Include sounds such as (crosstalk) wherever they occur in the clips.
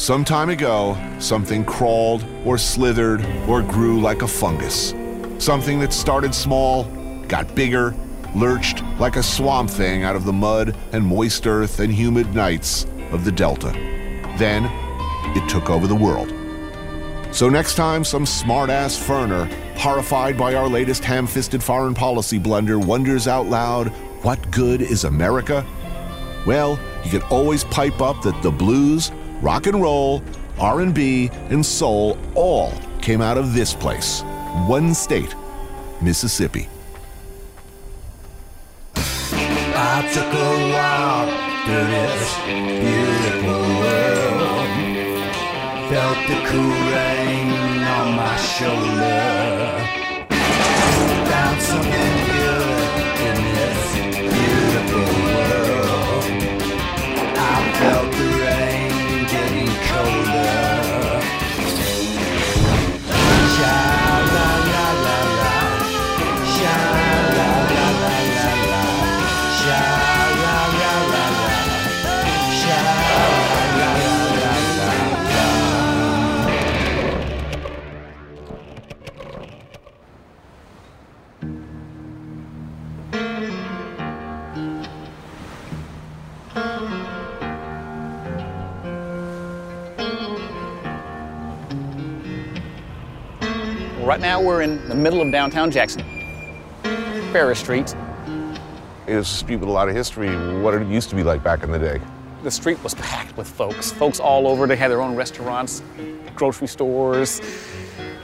Some time ago, something crawled or slithered or grew like a fungus. Something that started small, got bigger, lurched like a swamp thing out of the mud and moist earth and humid nights of the Delta. Then it took over the world. So next time some smart-ass ferner, horrified by our latest ham-fisted foreign policy blunder, wonders out loud, what good is America? Well, you can always pipe up that the blues, rock and roll, R&B, and soul all came out of this place. One state, Mississippi. I took a walk through this beautiful world. Felt the cool rain on my shoulder. Found something good in this beautiful world. I felt Right now, we're in the middle of downtown Jackson, Farish Street. It's a street with a lot of history, what it used to be like back in the day. The street was packed with folks, folks all over. They had their own restaurants, grocery stores,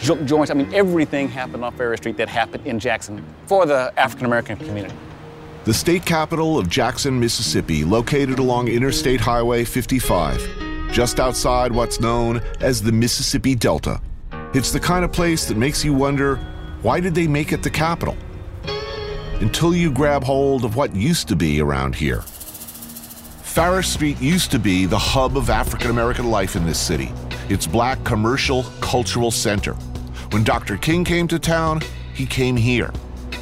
juke joints. I mean, everything happened on Farish Street that happened in Jackson for the African American community. The state capital of Jackson, Mississippi, located along Interstate Highway 55, just outside what's known as the Mississippi Delta. It's the kind of place that makes you wonder why did they make it the capital? Until you grab hold of what used to be around here. Farish Street used to be the hub of African American life in this city, its black commercial cultural center. When Dr. King came to town, he came here.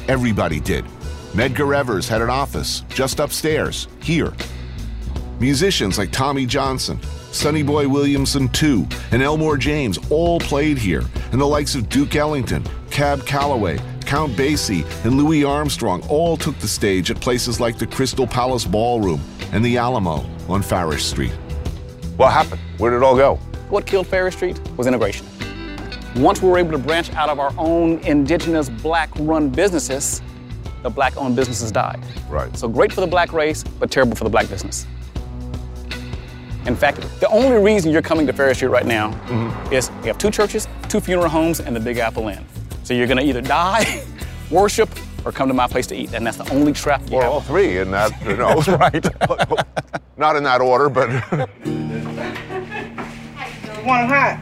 Everybody did. Medgar Evers had an office just upstairs, here. Musicians like Tommy Johnson, Sonny Boy Williamson II, and Elmore James all played here, and the likes of Duke Ellington, Cab Calloway, Count Basie, and Louis Armstrong all took the stage at places like the Crystal Palace Ballroom and the Alamo on Farish Street. What happened? Where did it all go? What killed Farish Street was integration. Once we were able to branch out of our own indigenous black run businesses, the black owned businesses died. Right. So great for the black race, but terrible for the black business. In fact, the only reason you're coming to Farish Street right now mm-hmm. is we have two churches, two funeral homes, and the Big Apple Inn. So you're gonna either die, (laughs) worship, or come to my place to eat, and that's the only trap you Or have. all three in that, you know. (laughs) right. (laughs) Not in that order, but Want 'em hot?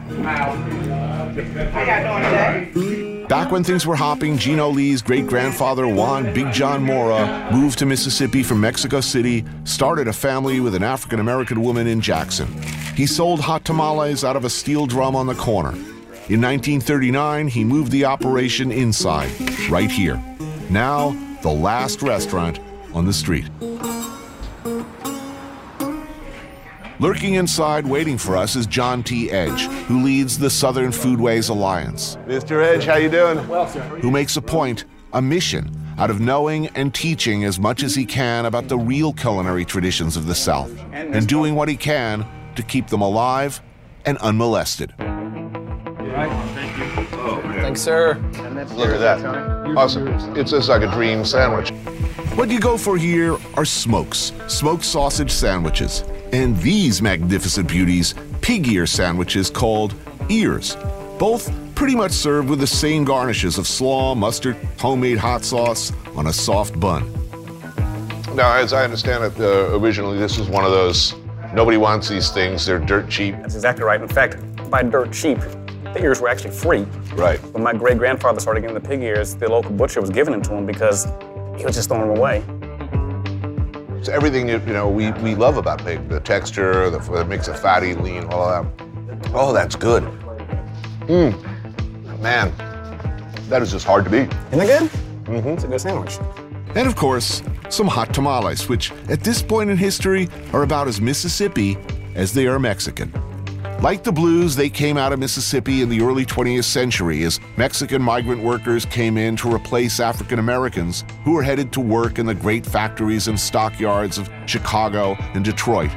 How y'all doing today? Back when things were hopping, Geno Lee's great grandfather Juan Big John Mora moved to Mississippi from Mexico City, started a family with an African American woman in Jackson. He sold hot tamales out of a steel drum on the corner. In 1939, he moved the operation inside, right here. Now, the last restaurant on the street. Lurking inside, waiting for us, is John T. Edge, who leads the Southern Foodways Alliance Mr. Edge, how you doing? Well, sir. Who makes a point, a mission, out of knowing and teaching as much as he can about the real culinary traditions of the South, and doing what he can to keep them alive and unmolested. Oh, Thanks, sir. Look at that. Awesome. It's just like a dream sandwich. What you go for here are smokes, smoked sausage sandwiches, and these magnificent beauties, pig ear sandwiches called ears. Both pretty much served with the same garnishes of slaw, mustard, homemade hot sauce on a soft bun. Now, as I understand it, uh, originally this was one of those nobody wants these things, they're dirt cheap. That's exactly right. In fact, by dirt cheap, the ears were actually free. Right. When my great grandfather started getting the pig ears, the local butcher was giving them to him because he was just throwing them away. It's everything you, you know we, we love about pig. The texture, the, the mix of fatty, lean, all that. Oh, that's good. Mmm. Man, that is just hard to beat. Isn't it good? Mm-hmm. It's a good sandwich. And of course, some hot tamales, which at this point in history are about as Mississippi as they are Mexican. Like the blues, they came out of Mississippi in the early 20th century as Mexican migrant workers came in to replace African Americans who were headed to work in the great factories and stockyards of Chicago and Detroit.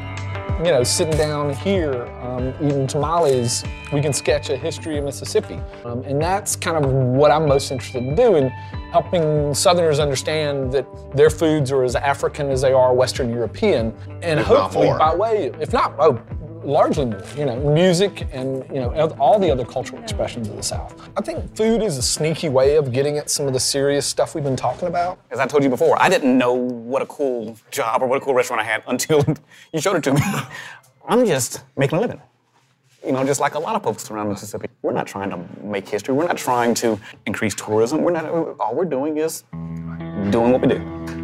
You know, sitting down here, um, eating tamales, we can sketch a history of Mississippi. Um, and that's kind of what I'm most interested in doing, helping Southerners understand that their foods are as African as they are Western European. And If hopefully, by way, if not, oh, largely more, you know, music and, you know, all the other cultural expressions of the South. I think food is a sneaky way of getting at some of the serious stuff we've been talking about. As I told you before, I didn't know what a cool job or what a cool restaurant I had until (laughs) you showed it to me. (laughs) I'm just making a living. You know, just like a lot of folks around Mississippi. We're not trying to make history. We're not trying to increase tourism. We're not. All we're doing is doing what we do.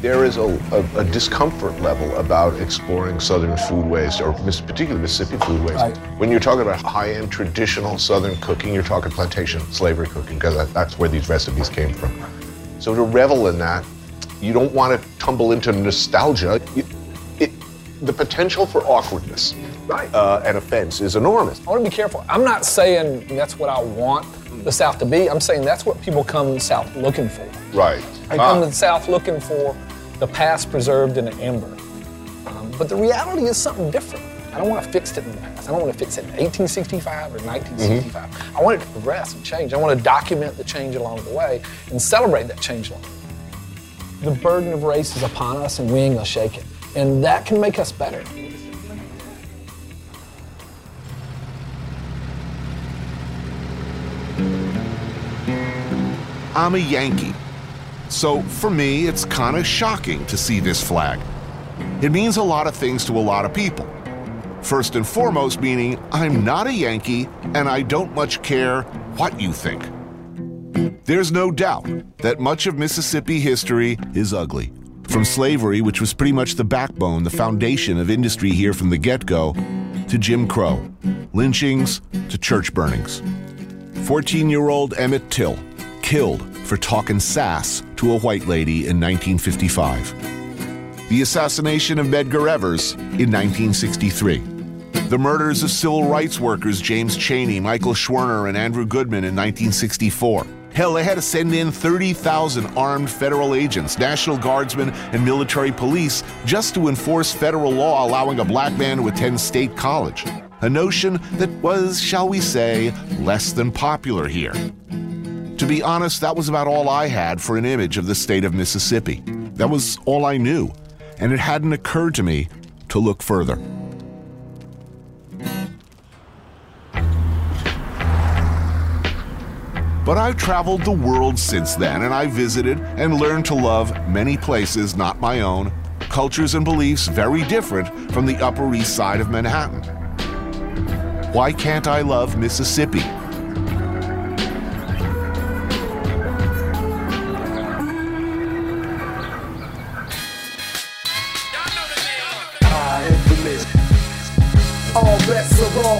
There is a, a, a discomfort level about exploring Southern foodways, or particularly Mississippi foodways. Right. When you're talking about high-end traditional Southern cooking, you're talking plantation slavery cooking, because that, that's where these recipes came from. So to revel in that, you don't want to tumble into nostalgia. It, it, the potential for awkwardness uh, and offense is enormous. I want to be careful. I'm not saying that's what I want the South to be. I'm saying that's what people come to the South looking for. Right. They come Ah. to the South looking for the past preserved in an ember. Um, but the reality is something different. I don't want to fix it in the past. I don't want to fix it in 1865 or 1965. I want it to progress and change. I want to document the change along the way and celebrate that change along the way. The burden of race is upon us and we ain't gonna shake it. And that can make us better. I'm a Yankee. So for me, it's kind of shocking to see this flag. It means a lot of things to a lot of people. First and foremost, meaning I'm not a Yankee and I don't much care what you think. There's no doubt that much of Mississippi history is ugly. From slavery, which was pretty much the backbone, the foundation of industry here from the get go, to Jim Crow, lynchings to church burnings. 14 year old Emmett Till, killed for talking sass to a white lady in 1955. The assassination of Medgar Evers in 1963. The murders of civil rights workers James Chaney, Michael Schwerner, and Andrew Goodman in 1964. Hell, they had to send in 30,000 armed federal agents, National Guardsmen, and military police just to enforce federal law allowing a black man to attend state college. A notion that was, shall we say, less than popular here. To be honest, that was about all I had for an image of the state of Mississippi. That was all I knew, and it hadn't occurred to me to look further. But I've traveled the world since then, and I visited and learned to love many places not my own, cultures and beliefs very different from the Upper East Side of Manhattan. Why can't I love Mississippi?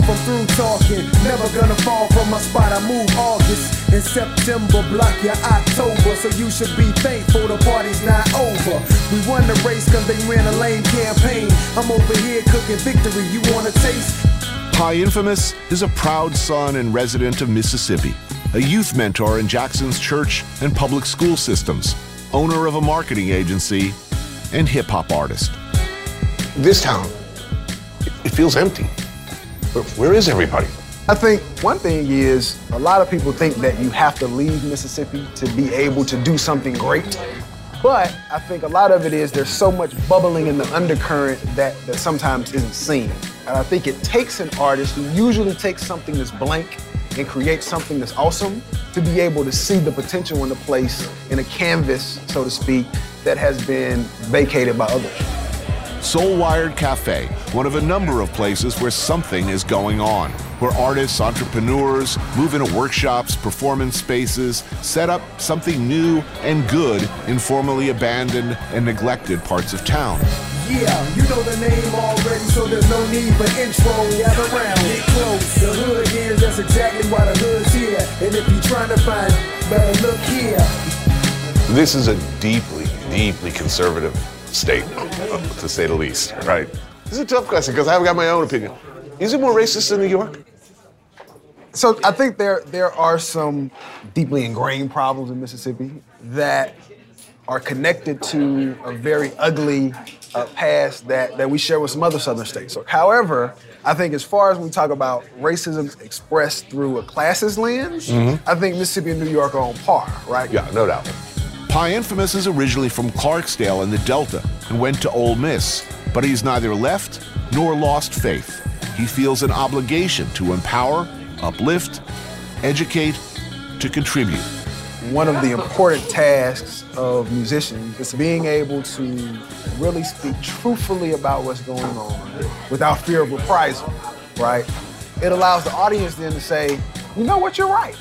I'm through talking. Never gonna fall from my spot. I move August in September, block your October. So you should be thankful the party's not over. We won the race cause they ran a lame campaign. I'm over here cooking victory. You wanna taste? Pyinfamous is a proud son and resident of Mississippi, a youth mentor in Jackson's church and public school systems, owner of a marketing agency, and hip hop artist. This town, it, it feels empty. Where, where is everybody? I think one thing is a lot of people think that you have to leave Mississippi to be able to do something great. But I think a lot of it is there's so much bubbling in the undercurrent that, that sometimes isn't seen. And I think it takes an artist who usually takes something that's blank and creates something that's awesome to be able to see the potential in the place in a canvas, so to speak, that has been vacated by others. Soul Wired Cafe, one of a number of places where something is going on, where artists, entrepreneurs move into workshops, performance spaces, set up something new and good in formerly abandoned and neglected parts of town. Yeah, you know the name already, so there's no need for intro. Gather round, get close. The hood is, that's exactly why the hood's here. And if you're trying to find, better look here. This is a deeply, deeply conservative state, (laughs) to say the least, right? This is a tough question because I've got my own opinion. Is it more racist in New York? So I think there there are some deeply ingrained problems in Mississippi that are connected to a very ugly uh, past that, that we share with some other southern states. So, however, I think as far as we talk about racism expressed through a classist lens, I think Mississippi and New York are on par, right? Yeah, no doubt. Pyinfamous is originally from Clarksdale in the Delta and went to Ole Miss, but he's neither left nor lost faith. He feels an obligation to empower, uplift, educate, to contribute. one of the important tasks of musicians is being able to really speak truthfully about what's going on without fear of reprisal, right? It allows the audience then to say, you know what, you're right.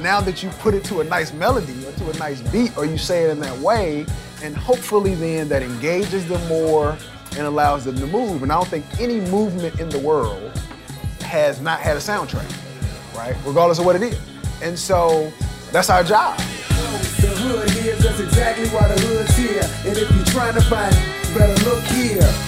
Now that you put it to a nice melody or to a nice beat, or you say it in that way, and hopefully then that engages them more and allows them to move. And I don't think any movement in the world has not had a soundtrack, right? Regardless of what it is. And so that's our job. The hood here, that's exactly why the hood's here. And if you're trying to find, it, better look here.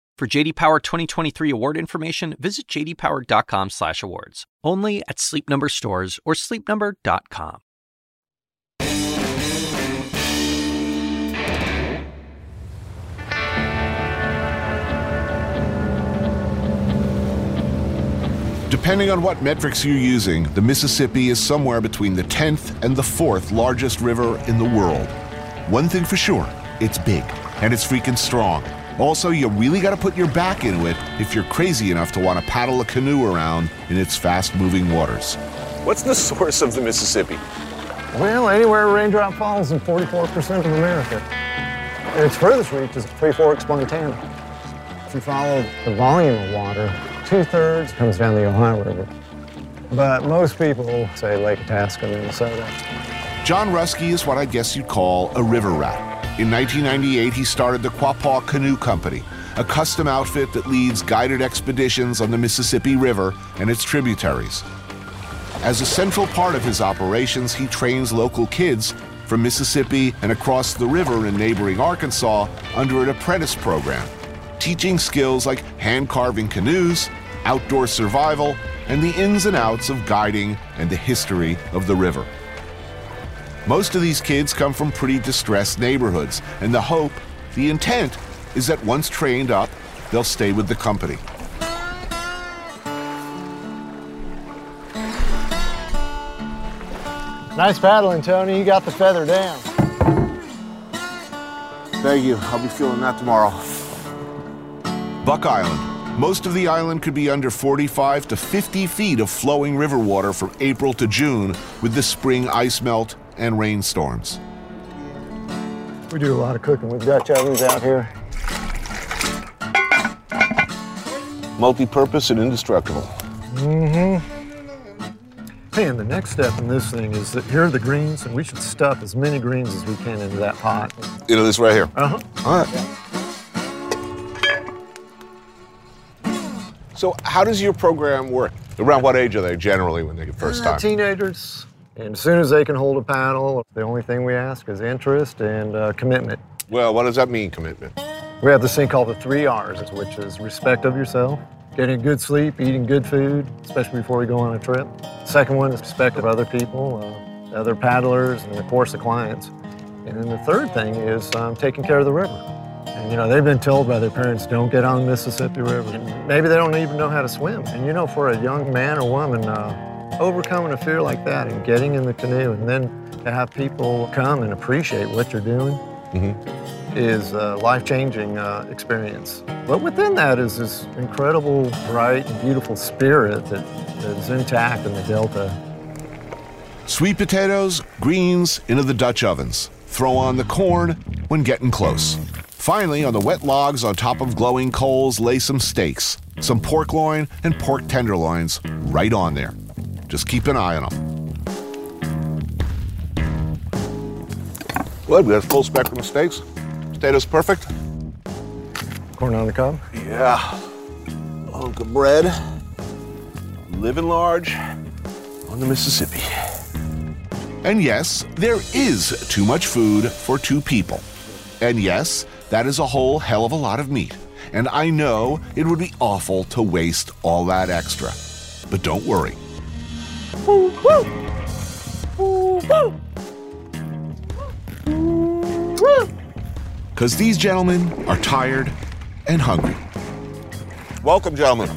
For JD Power 2023 award information, visit jdpower.com/awards. Only at Sleep Number stores or sleepnumber.com. Depending on what metrics you're using, the Mississippi is somewhere between the 10th and the 4th largest river in the world. One thing for sure, it's big and it's freaking strong. Also, you really got to put your back into it if you're crazy enough to want to paddle a canoe around in its fast moving waters. What's the source of the Mississippi? Well, anywhere a raindrop falls in 44% of America. And its furthest reach is Three Forks, Montana. If you follow the volume of water, two-thirds comes down the Ohio River. But most people say Lake Itasca, Minnesota. John Ruskey is what I guess you'd call a river rat. In 1998, he started the Quapaw Canoe Company, a custom outfit that leads guided expeditions on the Mississippi River and its tributaries. As a central part of his operations, he trains local kids from Mississippi and across the river in neighboring Arkansas under an apprentice program, teaching skills like hand carving canoes, outdoor survival, and the ins and outs of guiding and the history of the river. Most of these kids come from pretty distressed neighborhoods, and the hope, the intent, is that once trained up, they'll stay with the company. Nice paddling, Tony. You got the feather down. Thank you. I'll be feeling that tomorrow. Buck Island. Most of the island could be under 45 to 50 feet of flowing river water from April to June with the spring ice melt and rainstorms. We do a lot of cooking with Dutch ovens out here. Multi-purpose and indestructible. Hey, and the next step in this thing is that here are the greens, and we should stuff as many greens as we can into that pot. You know this right here. Uh-huh. All right. So, how does your program work? Around what age are they generally when they get first Uh, time? Teenagers. And as soon as they can hold a paddle, the only thing we ask is interest and uh, commitment. Well, what does that mean, commitment? We have this thing called the three R's, which is respect of yourself, getting good sleep, eating good food, especially before we go on a trip. Second one is respect of other people, uh, other paddlers, and of course the clients. And then the third thing is um, taking care of the river. And you know, they've been told by their parents, don't get on the Mississippi River. Maybe they don't even know how to swim. And you know, for a young man or woman, uh, overcoming a fear like that and getting in the canoe and then to have people come and appreciate what you're doing is a life-changing uh, experience. But within that is this incredible, bright, and beautiful spirit that, that is intact in the Delta. Sweet potatoes, greens into the Dutch ovens. Throw on the corn when getting close. Finally, on the wet logs on top of glowing coals, lay some steaks, some pork loin and pork tenderloins right on there. Just keep an eye on them. Good, we got full spectrum of steaks. Potatoes perfect. Corn on the cob. Yeah. Hunk of bread. Living large on the Mississippi. And yes, there is too much food for two people. And yes, that is a whole hell of a lot of meat. And I know it would be awful to waste all that extra. But don't worry. Because these gentlemen are tired and hungry. Welcome, gentlemen.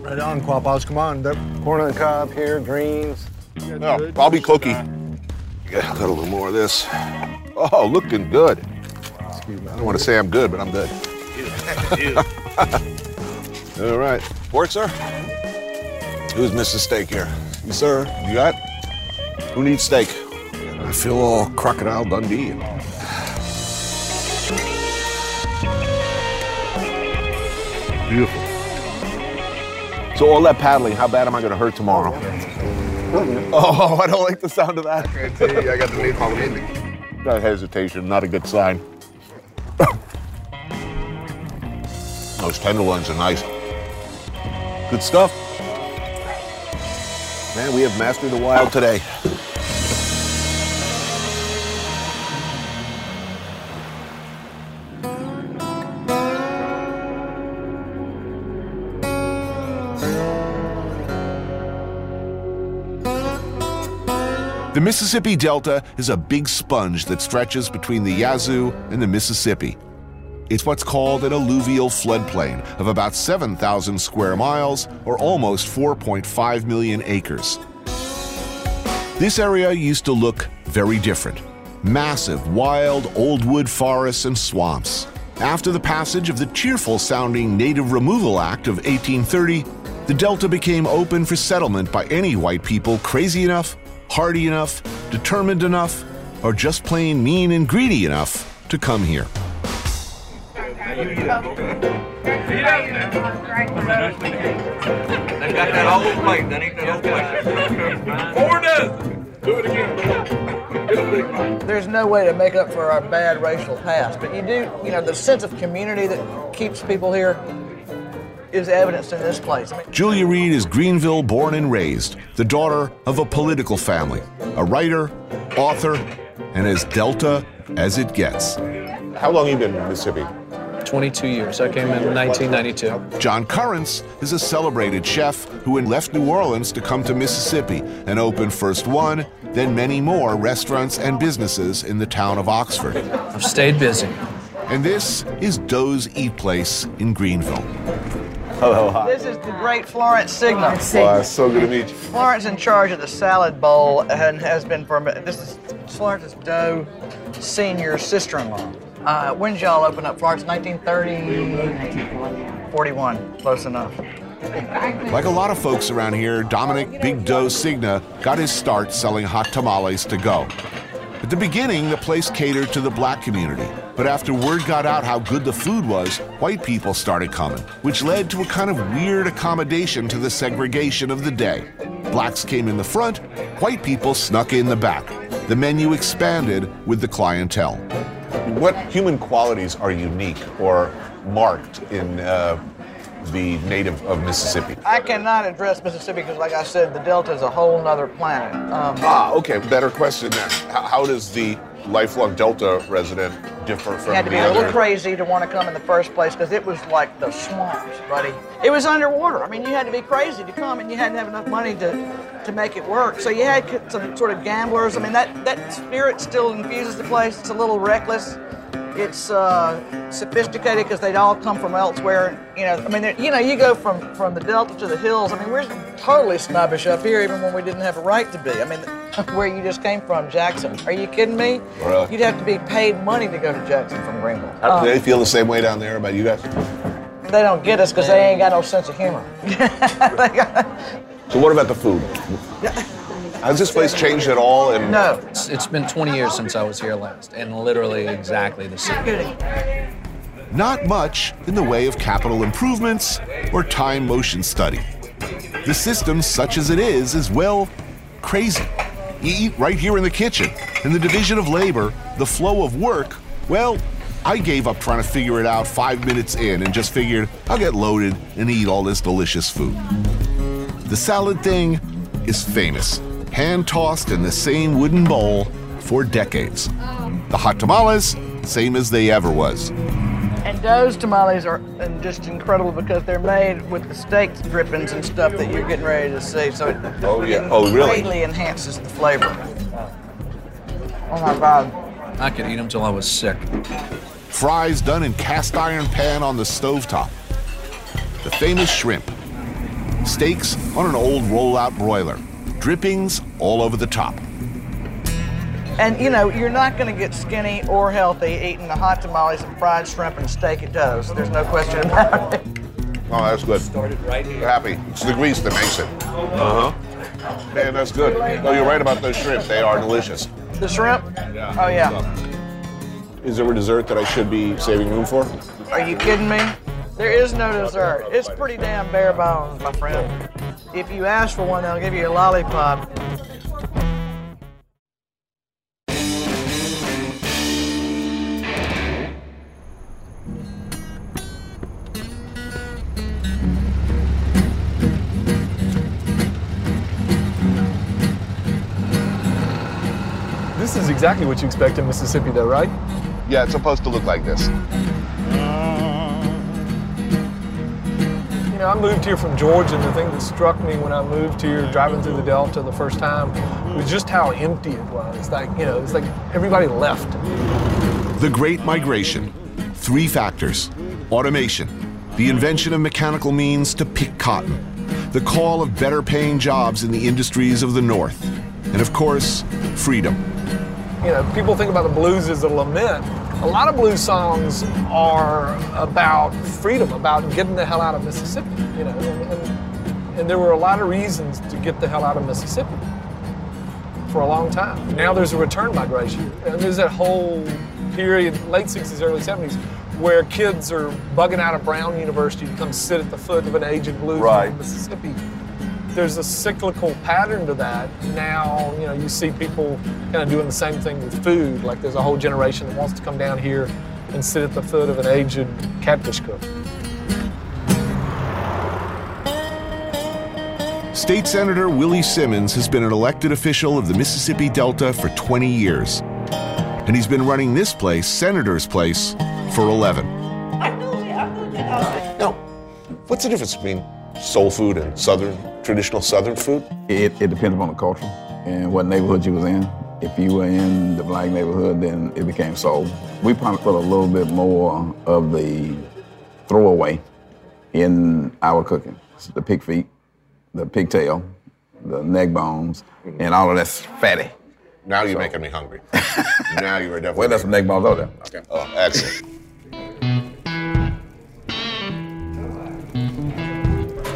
Right on, Quapaws. Come on. The corn on the cob here, greens. No, I'll be cookie. Yeah, got a little more of this. Oh, looking good. I don't want to say I'm good, but I'm good. (laughs) (laughs) All right. Pork, sir? Who's Mrs. Steak here? You, sir? You got? Who needs steak? I feel all crocodile Dundee. Beautiful. So all that paddling, how bad am I going to hurt tomorrow? Oh, (laughs) I don't like the sound of that. I got the name on That hesitation, not a good sign. (coughs) Those tenderloins are nice. Good stuff. Man, we have mastered the wild today. The Mississippi Delta is a big sponge that stretches between the Yazoo and the Mississippi. It's what's called an alluvial floodplain of about 7,000 square miles or almost 4.5 million acres. This area used to look very different massive, wild, old wood forests and swamps. After the passage of the cheerful sounding Native Removal Act of 1830, the Delta became open for settlement by any white people crazy enough, hardy enough, determined enough, or just plain mean and greedy enough to come here. They got that old plate. That ain't that old plate. Four dozen. Do it again. There's no way to make up for our bad racial past, but you do, you know, the sense of community that keeps people here is evidenced in this place. I mean, Julia Reed is Greenville born and raised, the daughter of a political family, a writer, author, and as Delta as it gets. How long have you been in Mississippi? 22 years. I came in 1992. John Currence is a celebrated chef who had left New Orleans to come to Mississippi and opened first one, then many more restaurants and businesses in the town of Oxford. I've stayed busy. And this is Doe's Eat Place in Greenville. Hello, hi. this is the great Florence Signa. Wow, it's so good to meet you. Florence in charge of the salad bowl and has been for this is Florence's Doe senior sister-in-law. Uh, when did y'all open up, Florence? 1930? 41, close enough. Like a lot of folks around here, Dominic Big Doe Signa got his start selling hot tamales to go. At the beginning, the place catered to the black community. But after word got out how good the food was, white people started coming, which led to a kind of weird accommodation to the segregation of the day. Blacks came in the front, white people snuck in the back. The menu expanded with the clientele. What human qualities are unique or marked in uh, the native of Mississippi? I cannot address Mississippi because, like I said, the Delta is a whole nother planet. Um, Ah, okay. Better question then. How, how does the lifelong Delta resident differ from You had to be a little crazy to want to come in the first place because it was like the swamps, buddy. It was underwater. I mean, you had to be crazy to come, and you had to have enough money to, to make it work. So you had some sort of gamblers. I mean, that, that spirit still infuses the place. It's a little reckless. It's uh, sophisticated because they'd all come from elsewhere. You know, I mean, you know, you go from from the Delta to the hills. I mean, we're totally snobbish up here, even when we didn't have a right to be. I mean, (laughs) where you just came from, Jackson. Are you kidding me? Really? You'd have to be paid money to go to Jackson from Greenville. How- Um, do they feel the same way down there about you guys? they don't get us because they ain't got no sense of humor. (laughs) So what about the food? (laughs) Has this place changed at all? And no. It's, it's been 20 years since I was here last, and literally exactly the same. Not much in the way of capital improvements or time motion study. The system, such as it is, is well crazy. You eat right here in the kitchen. In the division of labor, the flow of work, well, I gave up trying to figure it out five minutes in and just figured I'll get loaded and eat all this delicious food. The salad thing is famous, hand tossed in the same wooden bowl for decades. The hot tamales, same as they ever was. And those tamales are uh, just incredible because they're made with the steak drippings and stuff that you're getting ready to see. So it Oh, yeah. Oh, really? greatly enhances the flavor. Oh my God. I could eat them till I was sick. Fries done in cast iron pan on the stovetop. The famous shrimp. Steaks on an old rollout broiler. Drippings all over the top. And you know, you're not going to get skinny or healthy eating the hot tamales and fried shrimp and steak and toast. There's no question about it. Oh, that's good. Started right here. Happy. It's the grease that makes it. Uh huh. Man, that's good. No, you're right about those shrimp. They are delicious. The shrimp? Yeah. Oh yeah. Is there a dessert that I should be saving room for? Are you kidding me? There is no dessert. It's pretty damn bare bones, my friend. If you ask for one, they'll give you a lollipop. This is exactly what you expect in Mississippi, though, right? Yeah, it's supposed to look like this. Uh, Know, I moved here from Georgia, and the thing that struck me when I moved here, driving through the Delta the first time, was just how empty it was. Like, you know, it's like everybody left. The Great Migration. Three factors automation, the invention of mechanical means to pick cotton, the call of better paying jobs in the industries of the North, and of course, freedom. You know, people think about the blues as a lament. A lot of blues songs are about freedom, about getting the hell out of Mississippi. You know, and, and, and there were a lot of reasons to get the hell out of Mississippi for a long time. Now there's a return migration, and there's that whole period, late 60s, early 70s, where kids are bugging out of Brown University to come sit at the foot of an aged blues Right. in Mississippi. There's a cyclical pattern to that. Now, you know, you see people kind of doing the same thing with food. Like there's a whole generation that wants to come down here and sit at the foot of an aged catfish cook. State Senator Willie Simmons has been an elected official of the Mississippi Delta for 20 years. And he's been running this place, Senator's Place, for 11. No. What's the difference between soul food and southern, traditional southern food? It, it depends upon the culture and what neighborhood you was in. If you were in the black neighborhood, then it became soul. We probably put a little bit more of the throwaway in our cooking. The pig feet, the pigtail, the neck bones, mm-hmm. and all of that's fatty. Now you're making me hungry. now you are definitely. Well, there's some neck bones out there. Okay. Oh, excellent.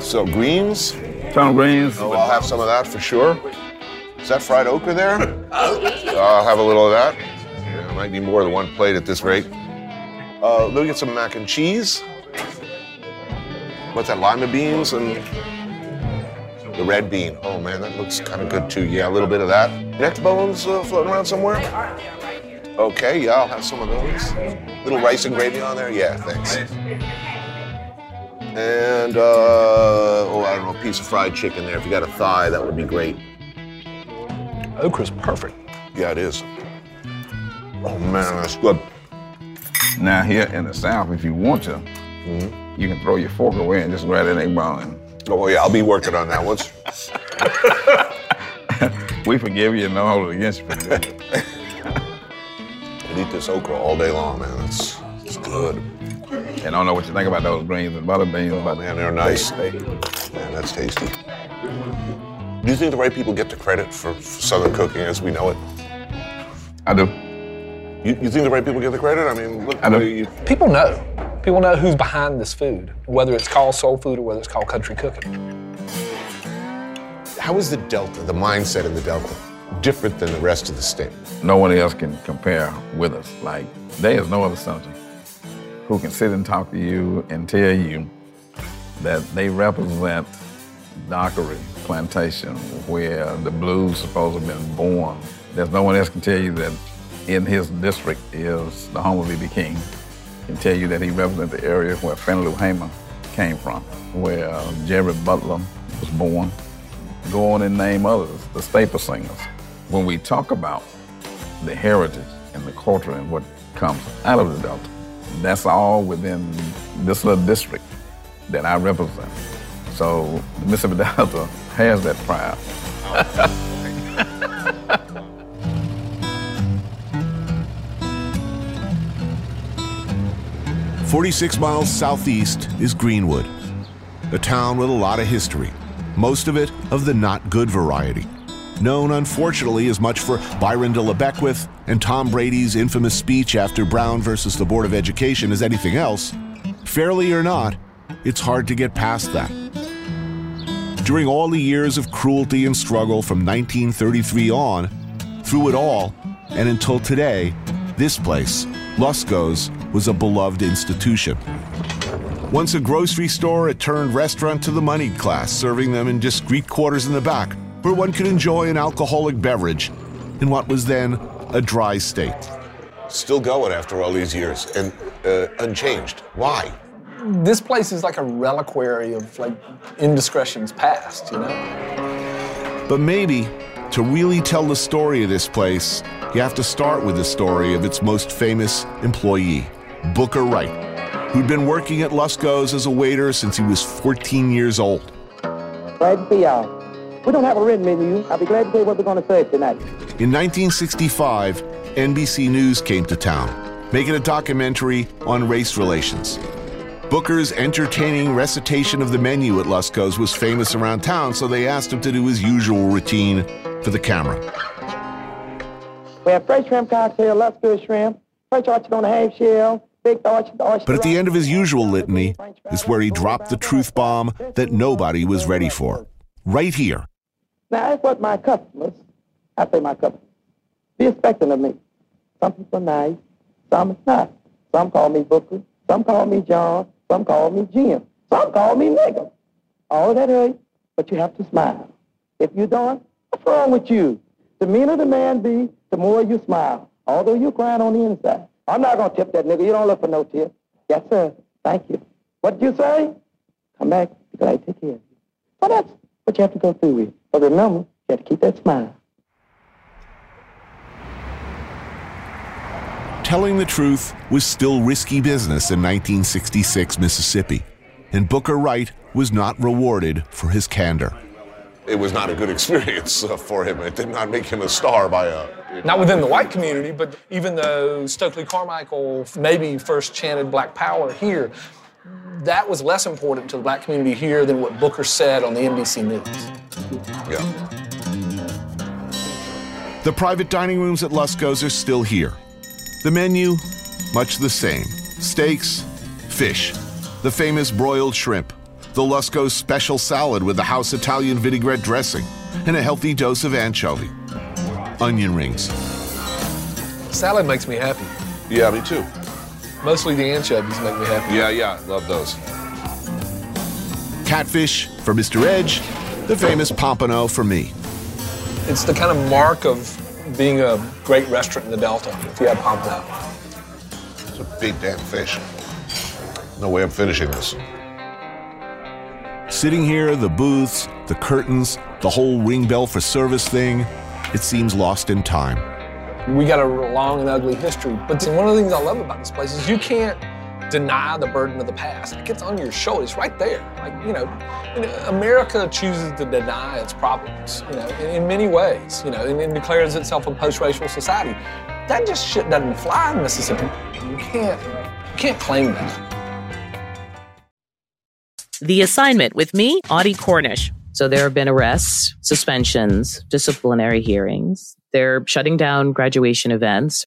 So greens. Turnip greens. Oh, I'll have some of that for sure. Is that fried okra there? (laughs) I'll have a little of that. Yeah, I might need more than one plate at this rate. Uh, let me get some mac and cheese. What's that? Lima beans and the red bean. Oh man, that looks kind of good too. Yeah, a little bit of that. Neck bones uh, floating around somewhere. Okay, yeah, I'll have some of those. Little rice and gravy on there. Yeah, thanks. And uh, oh, I don't know, a piece of fried chicken there. If you got a thigh, that would be great. Okra's perfect. Yeah, it is. Oh man, that's good. Now here in the South, if you want to, you can throw your fork away and just grab that egg. And Oh yeah, I'll be working on that once. (laughs) we forgive you and don't hold it against you. could (laughs) eat this okra all day long, man. It's, it's good. And I don't know what you think about those greens and butter beans, but oh, man, they're nice. Man, that's tasty. Do you think the right people get the credit for for Southern cooking as we know it? I do. You, you think the right people get the credit? I mean, look, I do. you- People know. People know who's behind this food, whether it's called soul food or whether it's called country cooking. how is the Delta, the mindset in the Delta, different than the rest of the state? No one else can compare with us. Like, there is no other senator who can sit and talk to you and tell you that they represent Dockery Plantation, where the blues supposed to have been born. There's no one else can tell you that in his district is the home of B.B. King. Can tell you that he represents the area where Fannie Lou Hamer came from, where Jerry Butler was born. Go on and name others, the staple singers. When we talk about the heritage and the culture and what comes out of the Delta, that's all within this little district that I represent. So the Mississippi Delta has that pride. 46 miles southeast is Greenwood, a town with a lot of history, most of it of the not good variety. Known, unfortunately, as much for Byron de la Beckwith and Tom Brady's infamous speech after Brown versus the Board of Education as anything else, fairly or not, it's hard to get past that. During all the years of cruelty and struggle from 1933 on, through it all, and until today, this place, Lusco's, was a beloved institution. Once a grocery store, it turned restaurant to the moneyed class, serving them in discreet quarters in the back, where one could enjoy an alcoholic beverage in what was then a dry state. Still going after all these years and uh, unchanged. Why? This place is like a reliquary of like indiscretions past, you know? But maybe, to really tell the story of this place, you have to start with the story of its most famous employee, Booker Wright, who'd been working at Lusco's as a waiter since he was 14 years old. Glad to see y'all. We don't have a written menu. I'll be glad to tell you what we're going to serve tonight. In 1965, NBC News came to town, making a documentary on race relations. Booker's entertaining recitation of the menu at Lusco's was famous around town, so they asked him to do his usual routine for the camera. We have fresh shrimp cocktail, Lusco shrimp, fresh orchard on the half shell, big orchard, orchard. But at the end of his usual litany is where he dropped the truth bomb that nobody was ready for. Right here. Now, that's what my customers, I say my customers, be expecting of me. Some people are nice, some is not. Some call me Booker, some call me John, some call me Jim, some call me nigga. All that hurts, but you have to smile. If you don't, what's wrong with you? The meaner the man be, the more you smile, although you're crying on the inside. I'm not going to tip that nigga. You don't look for no tip. Yes, sir. Thank you. What did you say? Come back. Be glad to take care of you. Well, that's what you have to go through with. But remember, you have to keep that smile. Telling the truth was still risky business in 1966 Mississippi, and Booker Wright was not rewarded for his candor. It was not a good (laughs) experience uh, for him. It did not make him a star by a. Not within the white community, but even though Stokely Carmichael maybe first chanted Black Power here, that was less important to the black community here than what Booker said on the NBC News. Yeah. The private dining rooms at Lusco's are still here. The menu, much the same steaks, fish, the famous broiled shrimp, the Lusco's special salad with the house Italian vinaigrette dressing, and a healthy dose of anchovy, onion rings. Salad makes me happy. Yeah, me too. Mostly the anchovies make me happy. Yeah, yeah, love those. Catfish for Mr. Edge, the famous pompano for me. It's the kind of mark of being a great restaurant in the Delta if you have pompano. It's a big damn fish. No way I'm finishing this. Sitting here, the booths, the curtains, the whole ring bell for service thing, it seems lost in time. We got a long and ugly history, but one of the things I love about this place is you can't deny the burden of the past. It gets on your shoulders right there. Like, you know, America chooses to deny its problems, you know, in, in many ways, you know, and, and declares itself a post-racial society. That just shit doesn't fly in Mississippi. You can't, you can't claim that. The assignment with me, Audie Cornish. So there have been arrests, suspensions, disciplinary hearings. They're shutting down graduation events.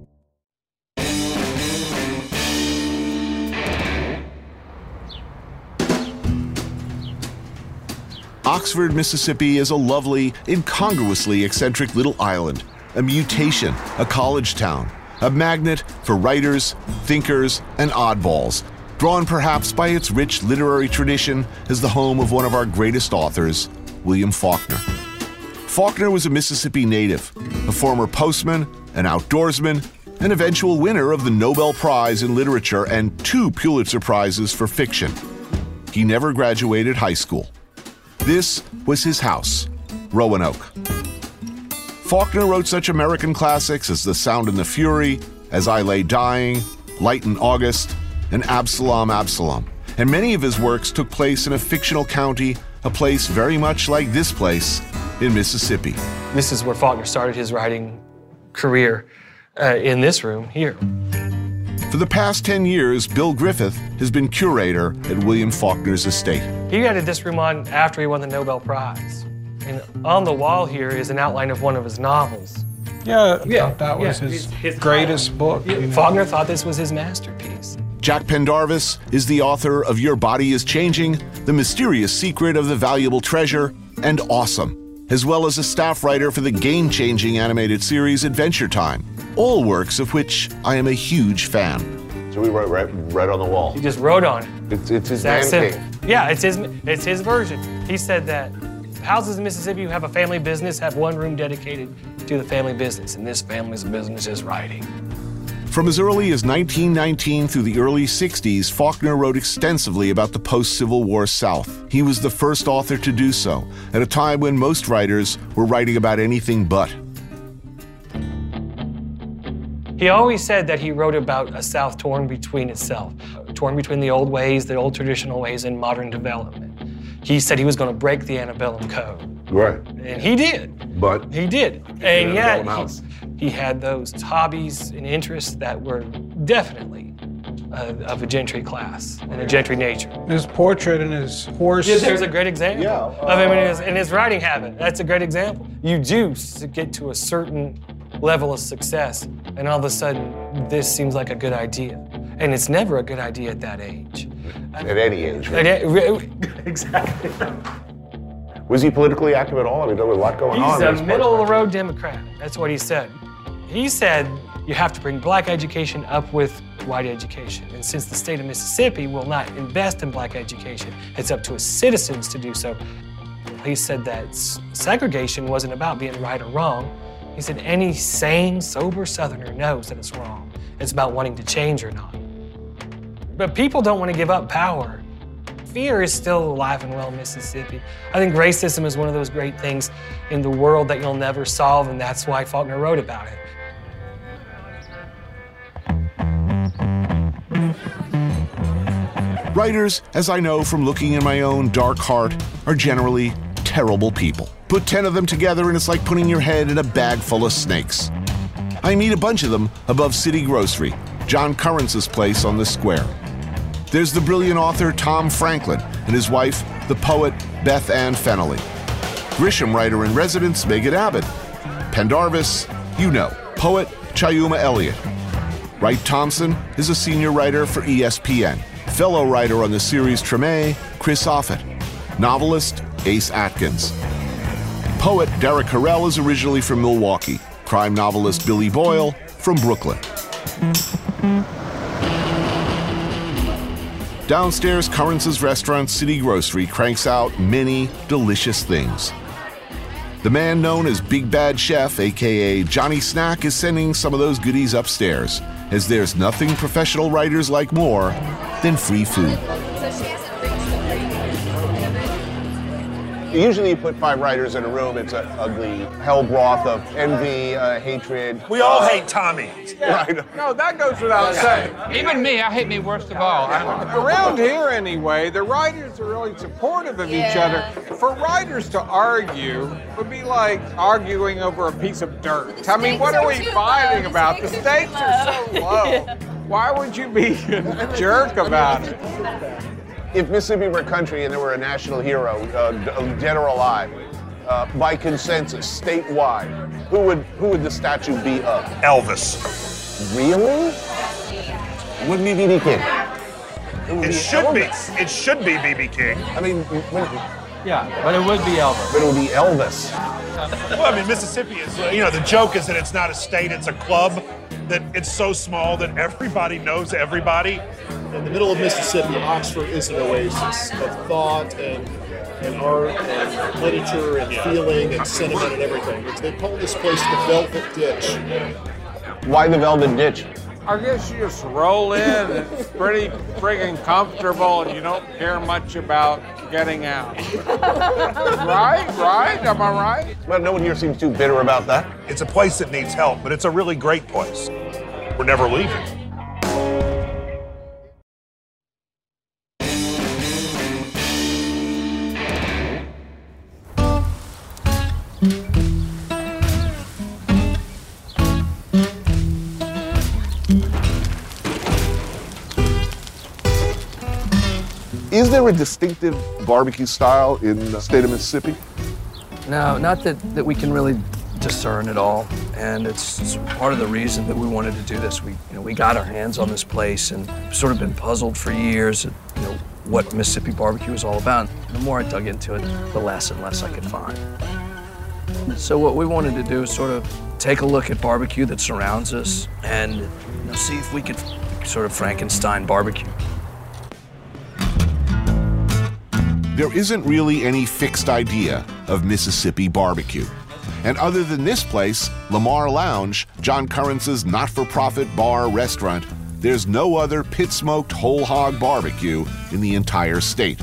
Oxford, Mississippi is a lovely, incongruously eccentric little island, a mutation, a college town, a magnet for writers, thinkers, and oddballs, drawn perhaps by its rich literary tradition as the home of one of our greatest authors, William Faulkner. Faulkner was a Mississippi native, a former postman, an outdoorsman, an eventual winner of the Nobel Prize in Literature and two Pulitzer Prizes for fiction. He never graduated high school. This was his house, Rowan Oak. Faulkner wrote such American classics as The Sound and the Fury, As I Lay Dying, Light in August, and Absalom, Absalom. And many of his works took place in a fictional county, a place very much like this place in Mississippi. This is where Faulkner started his writing career uh, in this room here. For the past 10 years, Bill Griffith has been curator at William Faulkner's estate. He added this room on after he won the Nobel Prize. And on the wall here is an outline of one of his novels. Yeah, Yeah, that was yeah, his, his- his greatest book. Yeah, you know. Faulkner thought this was his masterpiece. Jack Pendarvis is the author of Your Body is Changing, The Mysterious Secret of the Valuable Treasure, and Awesome, as well as a staff writer for the game changing animated series Adventure Time, all works of which I am a huge fan. So we wrote right, right on the wall. He just wrote on it. It's, it's his That's man it. cave. Yeah, it's his it's his version. He said that houses in Mississippi who have a family business have one room dedicated to the family business, and this family's business is writing. From as early as 1919 through the early 60s, Faulkner wrote extensively about the post Civil War South. He was the first author to do so, at a time when most writers were writing about anything but. He always said that he wrote about a South torn between itself, torn between the old ways, the old traditional ways, and modern development. He said he was going to break the antebellum code, Right. and he did. But He did. And yet, Antebellum house. he, he had those hobbies and interests that were definitely uh, of a gentry class and a gentry nature. His portrait and his horse. Yeah, there's a great example Yeah. of him in his, in his writing habit. That's a great example. You do to get to a certain level of success, and all of a sudden, this seems like a good idea. And it's never a good idea at that age. at any age. At re- (laughs) exactly. Was he politically active at all? I mean, there was a lot going on. He's in a middle of the road Democrat. That's what he said. He said you have to bring black education up with white education. And since the state of Mississippi will not invest in black education, it's up to its citizens to do so. He said that segregation wasn't about being right or wrong. He said any sane, sober Southerner knows that it's wrong. It's about wanting to change or not. But people don't want to give up power. Fear is still alive and well in Mississippi. I think racism is one of those great things in the world that you'll never solve, and that's why Faulkner wrote about it. Writers, as I know from looking in my own dark heart, are generally terrible people. Put 10 of them together and it's like putting your head in a bag full of snakes. I meet a bunch of them above City Grocery, John Currence's place on the square. There's the brilliant author Tom Franklin and his wife, the poet Beth Ann Fennelly. Grisham writer in residence Megan Abbott. Pendarvis, you know, poet Chiyuma Elliott. Wright Thompson is a senior writer for ESPN, fellow writer on the series Treme, Chris Offutt, novelist Ace Atkins. Poet Derrick Harriell is originally from Milwaukee, crime novelist Billy Boyle from Brooklyn. Downstairs, Currence's restaurant City Grocery cranks out many delicious things. The man known as Big Bad Chef, aka Johnny Snack, is sending some of those goodies upstairs, as there's nothing professional writers like more than free food. Usually you put five writers in a room, it's an ugly hell broth of envy, uh, hatred. We all uh, hate Tommy. Right. No, that goes without saying. Even me, I hate me worst of all. Around here, anyway, the writers are really supportive of each other. For writers to argue would be like arguing over a piece of dirt. I mean, what are we fighting about? The stakes are so low. Why would you be a jerk about it? (laughs) If Mississippi were a country and there were a national hero, uh, dead or alive, uh, by consensus, statewide, who would who would the statue be of? Elvis. Really? Wouldn't be B.B. King. It should be. It should be BB King. I mean, Yeah, but it would be Elvis. But it would be Elvis. Well, I mean, Mississippi is, you know, the joke is that it's not a state, it's a club, that it's so small that everybody knows everybody. In the middle of Mississippi, Oxford is an oasis of thought and, and art and literature and feeling and sentiment and everything. They call this place the Velvet Ditch. Why the Velvet Ditch? I guess you just roll in, it's pretty friggin' comfortable, and you don't care much about getting out. right? Right? Am I right? Well, no one here seems too bitter about that. It's a place that needs help, but it's a really great place. We're never leaving. There a distinctive barbecue style in the state of Mississippi? No, not that, that we can really discern at all. And it's, it's part of the reason that we wanted to do this. We, you know, we got our hands on this place and sort of been puzzled for years, at, you know, what Mississippi barbecue is all about. The more I dug into it, the less and less I could find. So what we wanted to do is sort of take a look at barbecue that surrounds us and you know, see if we could sort of Frankenstein barbecue. There isn't really any fixed idea of Mississippi barbecue. And other than this place, Lamar Lounge, John Currence's not for profit bar restaurant, there's no other pit smoked whole hog barbecue in the entire state.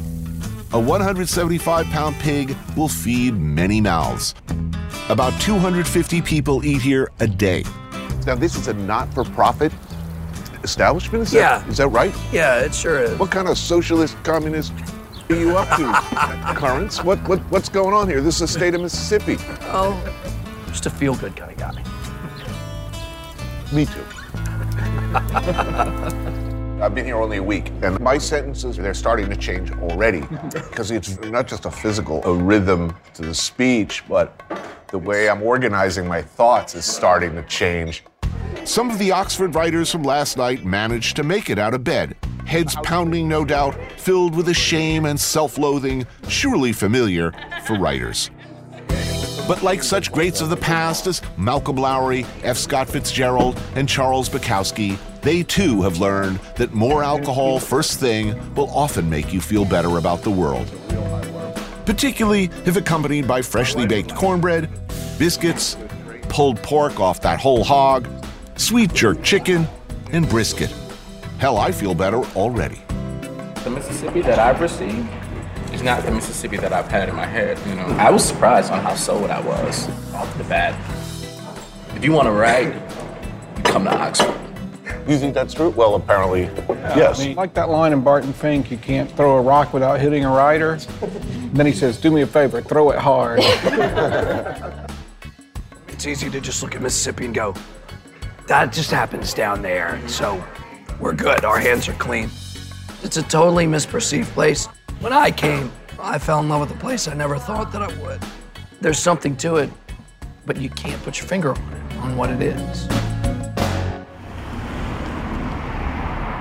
A 175 pound pig will feed many mouths. About 250 people eat here a day. Now, this is a not for profit establishment? Is that, Yeah. Is that right? Yeah, it sure is. What kind of socialist, communist are you up to, Currence? What, what, what's going on here? This is the state of Mississippi. Oh, just a feel good kind of guy. Me too. I've been here only a week, and my sentences, they're starting to change already. (laughs) Because it's not just a physical, a rhythm to the speech, but the way I'm organizing my thoughts is starting to change. Some of the Oxford writers from last night managed to make it out of bed, heads pounding, no doubt, filled with a shame and self loathing surely familiar for writers. But like such greats of the past as Malcolm Lowry, F. Scott Fitzgerald, and Charles Bukowski, they too have learned that more alcohol first thing will often make you feel better about the world. Particularly if accompanied by freshly baked cornbread, biscuits, pulled pork off that whole hog, sweet jerk chicken, and brisket. Hell, I feel better already. The Mississippi that I've received is not the Mississippi that I've had in my head. You know, I was surprised on how sold I was off the bat. If you want to ride, you come to Oxford. You think that's true? Well, apparently, yes. I mean, like that line in Barton Fink, you can't throw a rock without hitting a writer. Then he says, do me a favor, throw it hard. It's easy to just look at Mississippi and go, that just happens down there. So we're good. Our hands are clean. It's a totally misperceived place. When I came, I fell in love with a place I never thought that I would. There's something to it, but you can't put your finger on it, on what it is.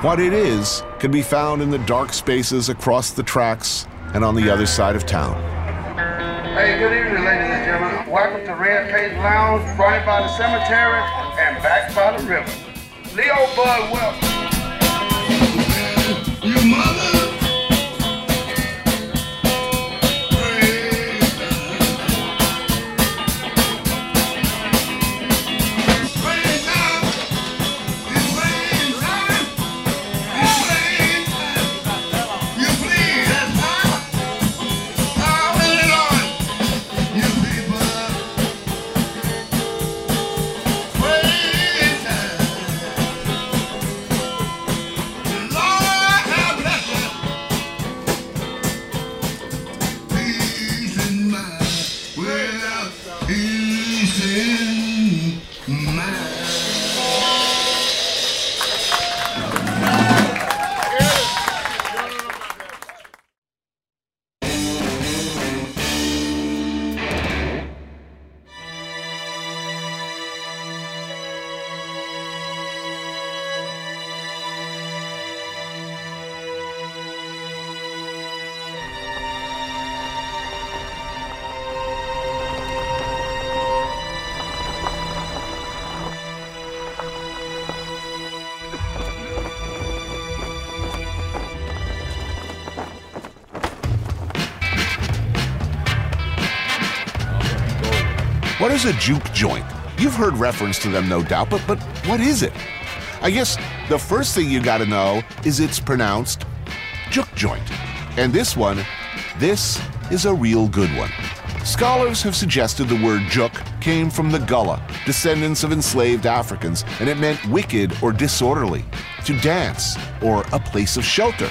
What it is can be found in the dark spaces across the tracks and on the other side of town. Hey, good evening, ladies and gentlemen. Welcome to Red Page Lounge, right by the cemetery and back by the river. Leo Bud, welcome. Is a juke joint? You've heard reference to them, no doubt, but, but what is it? I guess the first thing you gotta know is it's pronounced juke joint. And this one, this is a real good one. Scholars have suggested the word juk came from the Gullah, descendants of enslaved Africans, and it meant wicked or disorderly, to dance, or a place of shelter.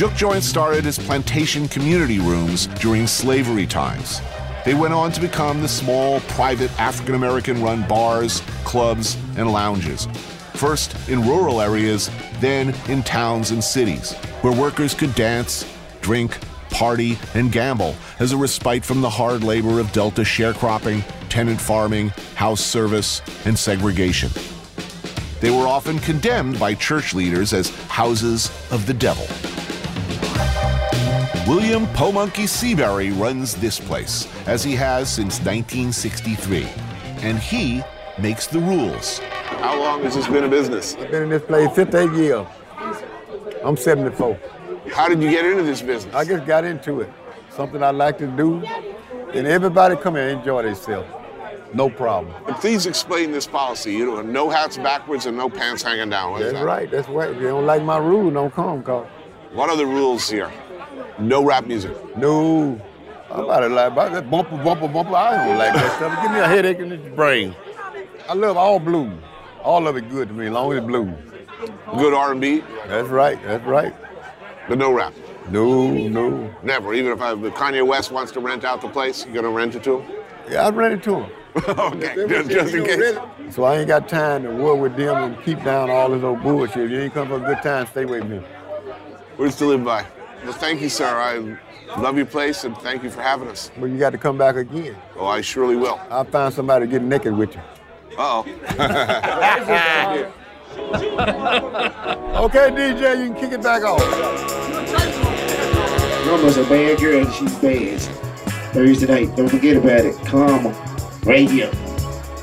Juk joints started as plantation community rooms during slavery times. They went on to become the small, private African American run bars, clubs, and lounges. First in rural areas, then in towns and cities, where workers could dance, drink, party, and gamble as a respite from the hard labor of Delta sharecropping, tenant farming, house service, and segregation. They were often condemned by church leaders as houses of the devil. William Po' Monkey Seaberry runs this place, as he has since 1963. And he makes the rules. How long has this been a business? I've been in this place 58 years. I'm 74. How did you get into this business? I just got into it. Something I like to do. And everybody come here and enjoy themselves. No problem. And please explain this policy. You know, no hats backwards and no pants hanging down. What is That's that? right. That's right. If you don't like my rule, don't come, cause What are the rules here? No rap music. No. I'm about to like about that bumper, bumper, bumper. I don't like that stuff. Give me a headache in the brain. I love all blues. All of it good to me, as long as it's blues. Good R&B? That's right. That's right. But no rap. No, no. Never. Even if, I, if Kanye West wants to rent out the place, you gonna rent it to him? Yeah, I'd rent it to him. (laughs) okay, just, just in case. So I ain't got time to war with them and keep down all this old bullshit. If you ain't come for a good time, stay from me. Words to live by. Well, thank you, sir. I love your place and thank you for having us. But you got to come back again. Oh, I surely will. I'll find somebody to get naked with you. Uh oh. (laughs) okay, DJ, you can kick it back off. Mama's a bad girl and she's bad. Thursday night, don't forget about it. Come Karma Radio.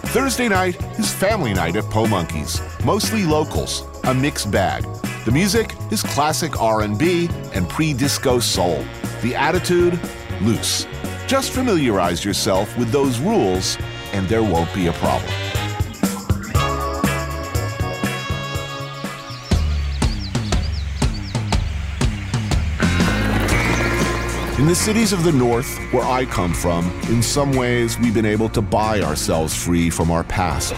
Thursday night is family night at Po Monkeys. Mostly locals, a mixed bag. The music is classic R&B and pre-disco soul. The attitude, loose. Just familiarize yourself with those rules and there won't be a problem. In the cities of the North, where I come from, in some ways we've been able to buy ourselves free from our past.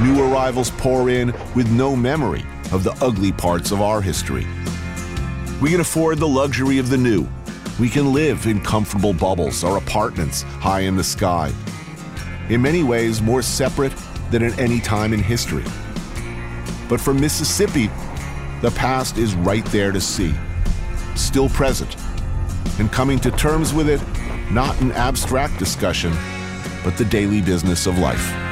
New arrivals pour in with no memory of the ugly parts of our history. We can afford the luxury of the new. We can live in comfortable bubbles or apartments high in the sky. In many ways, more separate than at any time in history. But for Mississippi, the past is right there to see, still present and coming to terms with it, not an abstract discussion, but the daily business of life.